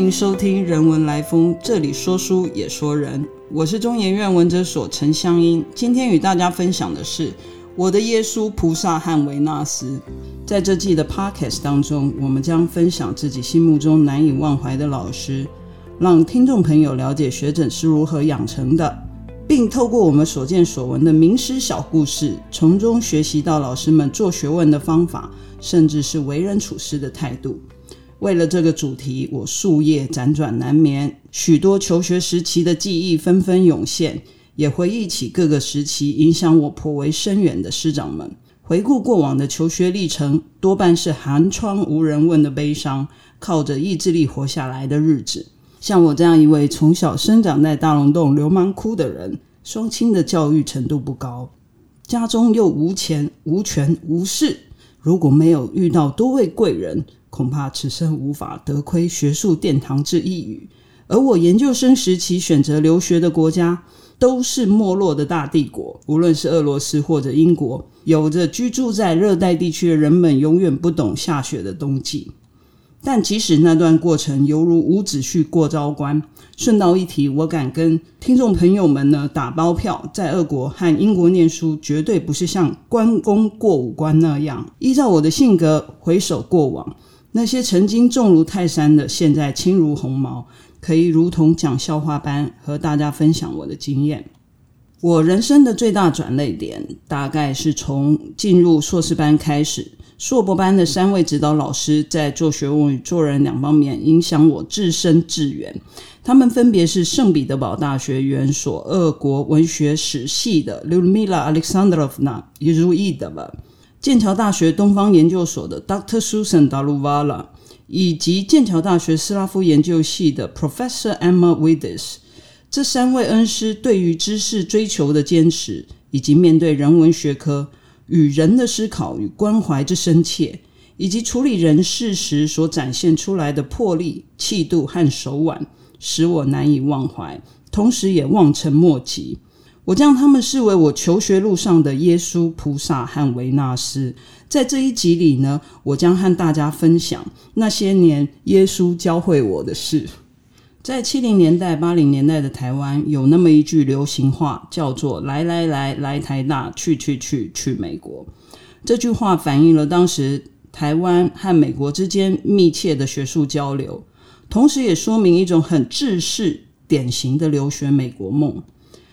迎收听《人文来风》，这里说书也说人。我是中研院文哲所陈香英，今天与大家分享的是我的耶稣、菩萨和维纳斯。在这季的 Podcast 当中，我们将分享自己心目中难以忘怀的老师，让听众朋友了解学诊是如何养成的，并透过我们所见所闻的名师小故事，从中学习到老师们做学问的方法，甚至是为人处事的态度。为了这个主题，我数夜辗转难眠，许多求学时期的记忆纷纷涌现，也回忆起各个时期影响我颇为深远的师长们。回顾过往的求学历程，多半是寒窗无人问的悲伤，靠着意志力活下来的日子。像我这样一位从小生长在大龙洞流氓窟的人，双亲的教育程度不高，家中又无钱无权无势，如果没有遇到多位贵人。恐怕此生无法得窥学术殿堂之一隅。而我研究生时期选择留学的国家，都是没落的大帝国，无论是俄罗斯或者英国，有着居住在热带地区的人们永远不懂下雪的冬季。但即使那段过程犹如伍子胥过昭关，顺道一提，我敢跟听众朋友们呢打包票，在俄国和英国念书，绝对不是像关公过五关那样，依照我的性格回首过往。那些曾经重如泰山的，现在轻如鸿毛，可以如同讲笑话般和大家分享我的经验。我人生的最大转捩点，大概是从进入硕士班开始。硕博班的三位指导老师在做学问与做人两方面影响我至深至远。他们分别是圣彼得堡大学原所俄国文学史系的 lumila Alexandrovna Yezhuidova。剑桥大学东方研究所的 Dr. Susan Daluvala，以及剑桥大学斯拉夫研究系的 Professor Emma Wides，这三位恩师对于知识追求的坚持，以及面对人文学科与人的思考与关怀之深切，以及处理人事时所展现出来的魄力、气度和手腕，使我难以忘怀，同时也望尘莫及。我将他们视为我求学路上的耶稣、菩萨和维纳斯。在这一集里呢，我将和大家分享那些年耶稣教会我的事。在七零年代、八零年代的台湾，有那么一句流行话，叫做“来来来，来台大，去去去，去美国”。这句话反映了当时台湾和美国之间密切的学术交流，同时也说明一种很制式、典型的留学美国梦。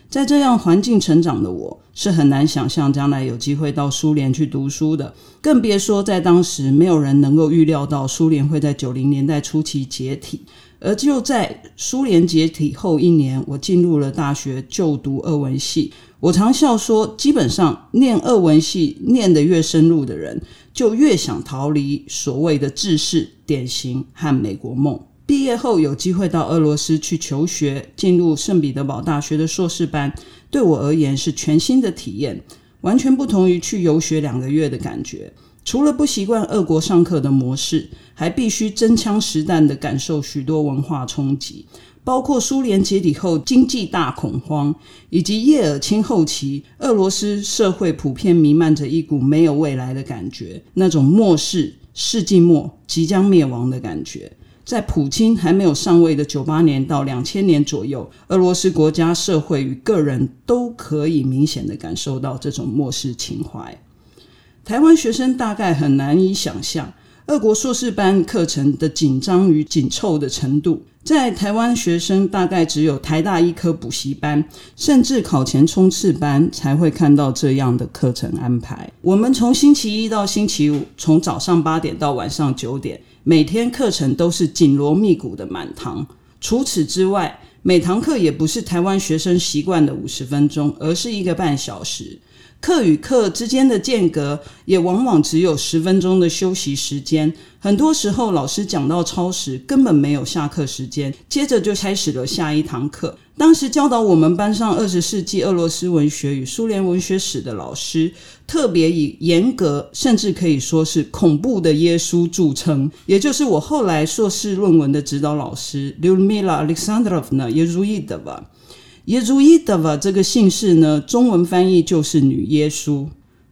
在这样环境成长的我，是很难想象将来有机会到苏联去读书的，更别说在当时没有人能够预料到苏联会在九零年代初期解体。而就在苏联解体后一年，我进入了大学就读俄文系。我常笑说，基本上念俄文系念得越深入的人，就越想逃离所谓的制式典型和美国梦。毕业后有机会到俄罗斯去求学，进入圣彼得堡大学的硕士班，对我而言是全新的体验，完全不同于去游学两个月的感觉。除了不习惯俄国上课的模式，还必须真枪实弹的感受许多文化冲击，包括苏联解体后经济大恐慌，以及叶尔钦后期俄罗斯社会普遍弥漫着一股没有未来的感觉，那种末世、世纪末即将灭亡的感觉。在普京还没有上位的九八年到两千年左右，俄罗斯国家、社会与个人都可以明显的感受到这种漠视情怀。台湾学生大概很难以想象，俄国硕士班课程的紧张与紧凑的程度。在台湾学生大概只有台大医科补习班，甚至考前冲刺班才会看到这样的课程安排。我们从星期一到星期五，从早上八点到晚上九点。每天课程都是紧锣密鼓的满堂，除此之外，每堂课也不是台湾学生习惯的五十分钟，而是一个半小时。课与课之间的间隔也往往只有十分钟的休息时间。很多时候，老师讲到超时，根本没有下课时间，接着就开始了下一堂课。当时教导我们班上二十世纪俄罗斯文学与苏联文学史的老师，特别以严格，甚至可以说是恐怖的耶稣著称。也就是我后来硕士论文的指导老师 Lyudmila Alexandrovna Yezhuyeva。耶稣伊德瓦这个姓氏呢，中文翻译就是女耶稣。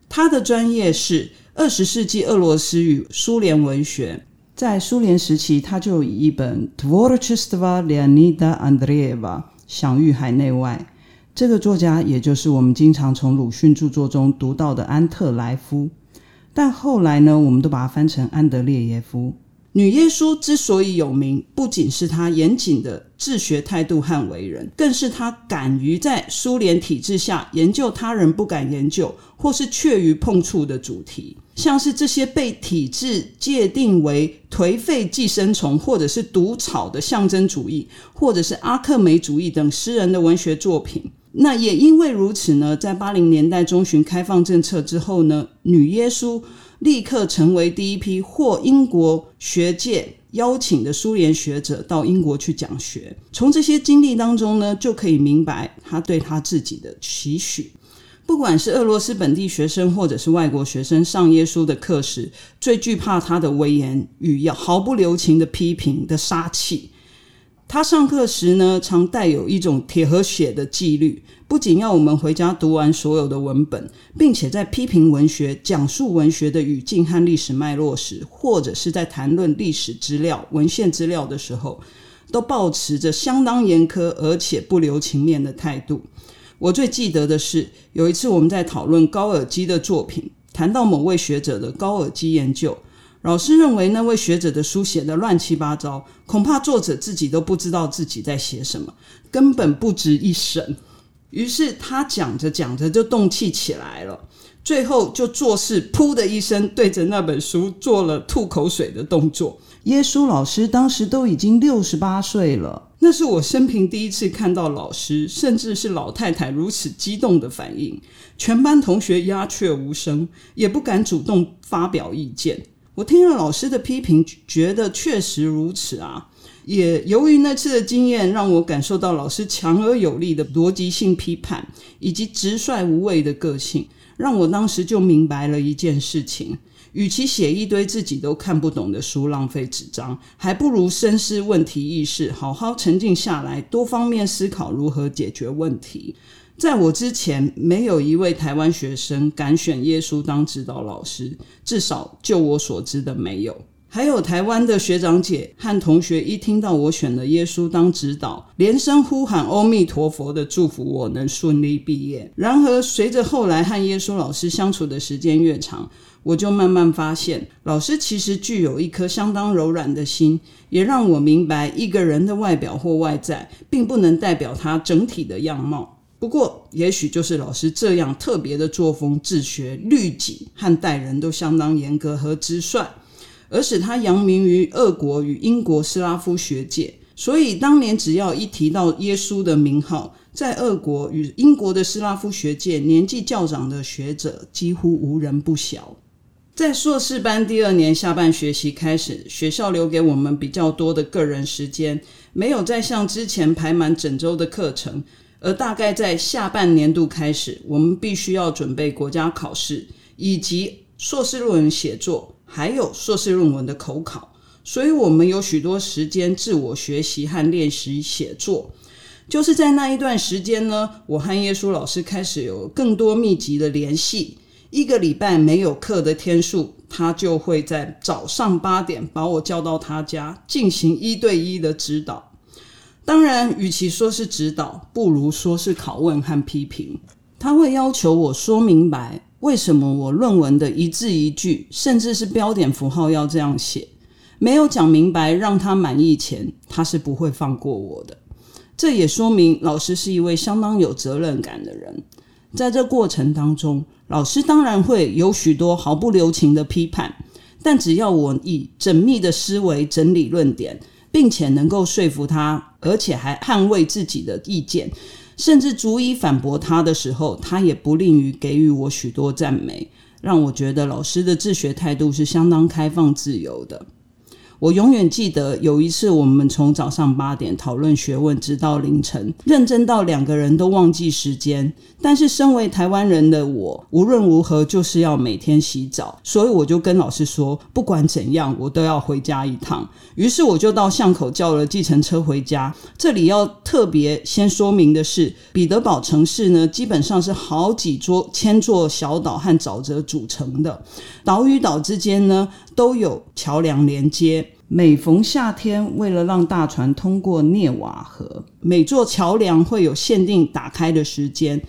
她的专业是二十世纪俄罗斯与苏联文学。在苏联时期，他就以一本《Tvorchestva Leonida Andreeva》享誉海内外。这个作家，也就是我们经常从鲁迅著作中读到的安特莱夫，但后来呢，我们都把它翻成安德烈耶夫。女耶稣之所以有名，不仅是她严谨的治学态度和为人，更是她敢于在苏联体制下研究他人不敢研究或是怯于碰触的主题，像是这些被体制界定为颓废寄生虫或者是毒草的象征主义，或者是阿克梅主义等诗人的文学作品。那也因为如此呢，在八零年代中旬开放政策之后呢，女耶稣立刻成为第一批获英国学界邀请的苏联学者到英国去讲学。从这些经历当中呢，就可以明白他对他自己的期许。不管是俄罗斯本地学生或者是外国学生上耶稣的课时，最惧怕他的威严与要毫不留情的批评的杀气。他上课时呢，常带有一种铁和血的纪律，不仅要我们回家读完所有的文本，并且在批评文学、讲述文学的语境和历史脉络时，或者是在谈论历史资料、文献资料的时候，都保持着相当严苛而且不留情面的态度。我最记得的是，有一次我们在讨论高尔基的作品，谈到某位学者的高尔基研究。老师认为那位学者的书写的乱七八糟，恐怕作者自己都不知道自己在写什么，根本不值一审。于是他讲着讲着就动气起来了，最后就做事，噗的一声对着那本书做了吐口水的动作。耶稣老师当时都已经六十八岁了，那是我生平第一次看到老师，甚至是老太太如此激动的反应。全班同学鸦雀无声，也不敢主动发表意见。我听了老师的批评，觉得确实如此啊。也由于那次的经验，让我感受到老师强而有力的逻辑性批判，以及直率无畏的个性，让我当时就明白了一件事情：与其写一堆自己都看不懂的书，浪费纸张，还不如深思问题意识，好好沉静下来，多方面思考如何解决问题。在我之前，没有一位台湾学生敢选耶稣当指导老师，至少就我所知的没有。还有台湾的学长姐和同学，一听到我选了耶稣当指导，连声呼喊阿弥陀佛的祝福我能顺利毕业。然而，随着后来和耶稣老师相处的时间越长，我就慢慢发现，老师其实具有一颗相当柔软的心，也让我明白，一个人的外表或外在，并不能代表他整体的样貌。不过，也许就是老师这样特别的作风、治学、律己和待人都相当严格和直率，而使他扬名于俄国与英国斯拉夫学界。所以，当年只要一提到耶稣的名号，在俄国与英国的斯拉夫学界，年纪较长的学者几乎无人不晓。在硕士班第二年下半学期开始，学校留给我们比较多的个人时间，没有再像之前排满整周的课程。而大概在下半年度开始，我们必须要准备国家考试，以及硕士论文写作，还有硕士论文的口考。所以，我们有许多时间自我学习和练习写作。就是在那一段时间呢，我和耶稣老师开始有更多密集的联系。一个礼拜没有课的天数，他就会在早上八点把我叫到他家，进行一对一的指导。当然，与其说是指导，不如说是拷问和批评。他会要求我说明白，为什么我论文的一字一句，甚至是标点符号要这样写。没有讲明白，让他满意前，他是不会放过我的。这也说明老师是一位相当有责任感的人。在这过程当中，老师当然会有许多毫不留情的批判，但只要我以缜密的思维整理论点。并且能够说服他，而且还捍卫自己的意见，甚至足以反驳他的时候，他也不吝于给予我许多赞美，让我觉得老师的治学态度是相当开放自由的。我永远记得有一次，我们从早上八点讨论学问，直到凌晨，认真到两个人都忘记时间。但是身为台湾人的我，无论如何就是要每天洗澡，所以我就跟老师说，不管怎样，我都要回家一趟。于是我就到巷口叫了计程车回家。这里要特别先说明的是，彼得堡城市呢，基本上是好几座、千座小岛和沼泽组成的，岛与岛之间呢都有桥梁连接。每逢夏天，为了让大船通过涅瓦河，每座桥梁会有限定打开的时间。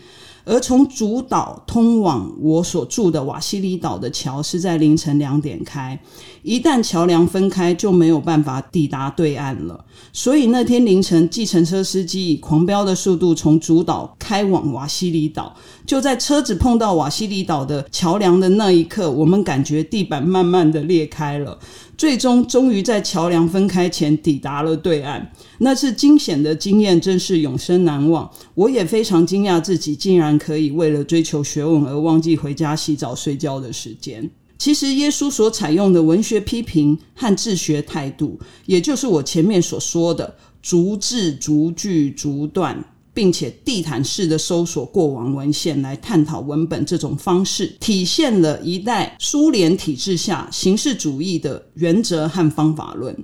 而从主岛通往我所住的瓦西里岛的桥是在凌晨两点开，一旦桥梁分开，就没有办法抵达对岸了。所以那天凌晨，计程车司机以狂飙的速度从主岛开往瓦西里岛。就在车子碰到瓦西里岛的桥梁的那一刻，我们感觉地板慢慢的裂开了。最终，终于在桥梁分开前抵达了对岸。那次惊险的经验真是永生难忘。我也非常惊讶自己竟然可以为了追求学问而忘记回家洗澡睡觉的时间。其实，耶稣所采用的文学批评和治学态度，也就是我前面所说的逐字逐句逐段。并且地毯式的搜索过往文献来探讨文本，这种方式体现了一代苏联体制下形式主义的原则和方法论。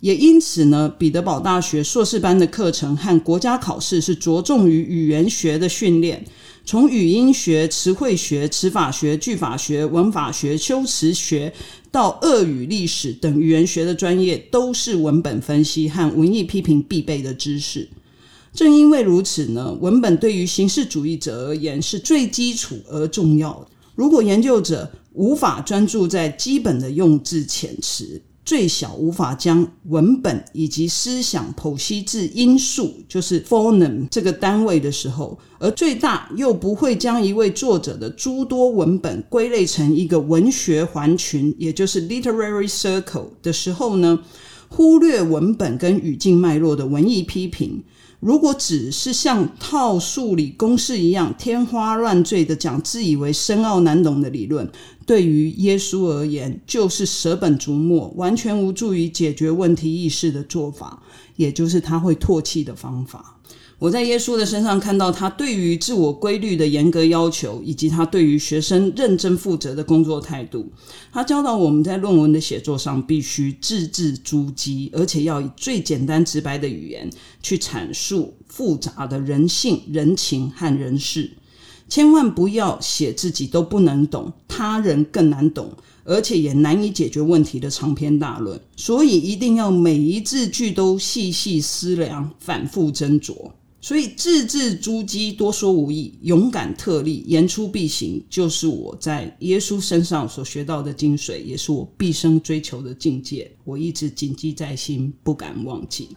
也因此呢，彼得堡大学硕士班的课程和国家考试是着重于语言学的训练，从语音学、词汇学、词法学、句法学、文法学、修辞学到俄语历史等语言学的专业，都是文本分析和文艺批评必备的知识。正因为如此呢，文本对于形式主义者而言是最基础而重要的。如果研究者无法专注在基本的用字遣词，最小无法将文本以及思想剖析至因素，就是 f o r n u m 这个单位的时候，而最大又不会将一位作者的诸多文本归类成一个文学环群，也就是 literary circle 的时候呢，忽略文本跟语境脉络的文艺批评。如果只是像套数理公式一样天花乱坠的讲自以为深奥难懂的理论，对于耶稣而言就是舍本逐末，完全无助于解决问题意识的做法，也就是他会唾弃的方法。我在耶稣的身上看到他对于自我规律的严格要求，以及他对于学生认真负责的工作态度。他教导我们在论文的写作上必须字字珠玑，而且要以最简单直白的语言去阐述复杂的人性、人情和人事。千万不要写自己都不能懂，他人更难懂，而且也难以解决问题的长篇大论。所以一定要每一字句都细细思量，反复斟酌。所以字字珠玑，多说无益，勇敢特立，言出必行，就是我在耶稣身上所学到的精髓，也是我毕生追求的境界。我一直谨记在心，不敢忘记。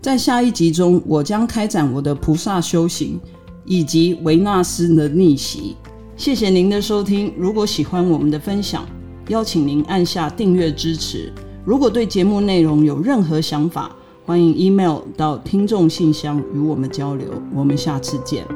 在下一集中，我将开展我的菩萨修行，以及维纳斯的逆袭。谢谢您的收听。如果喜欢我们的分享，邀请您按下订阅支持。如果对节目内容有任何想法，欢迎 email 到听众信箱与我们交流，我们下次见。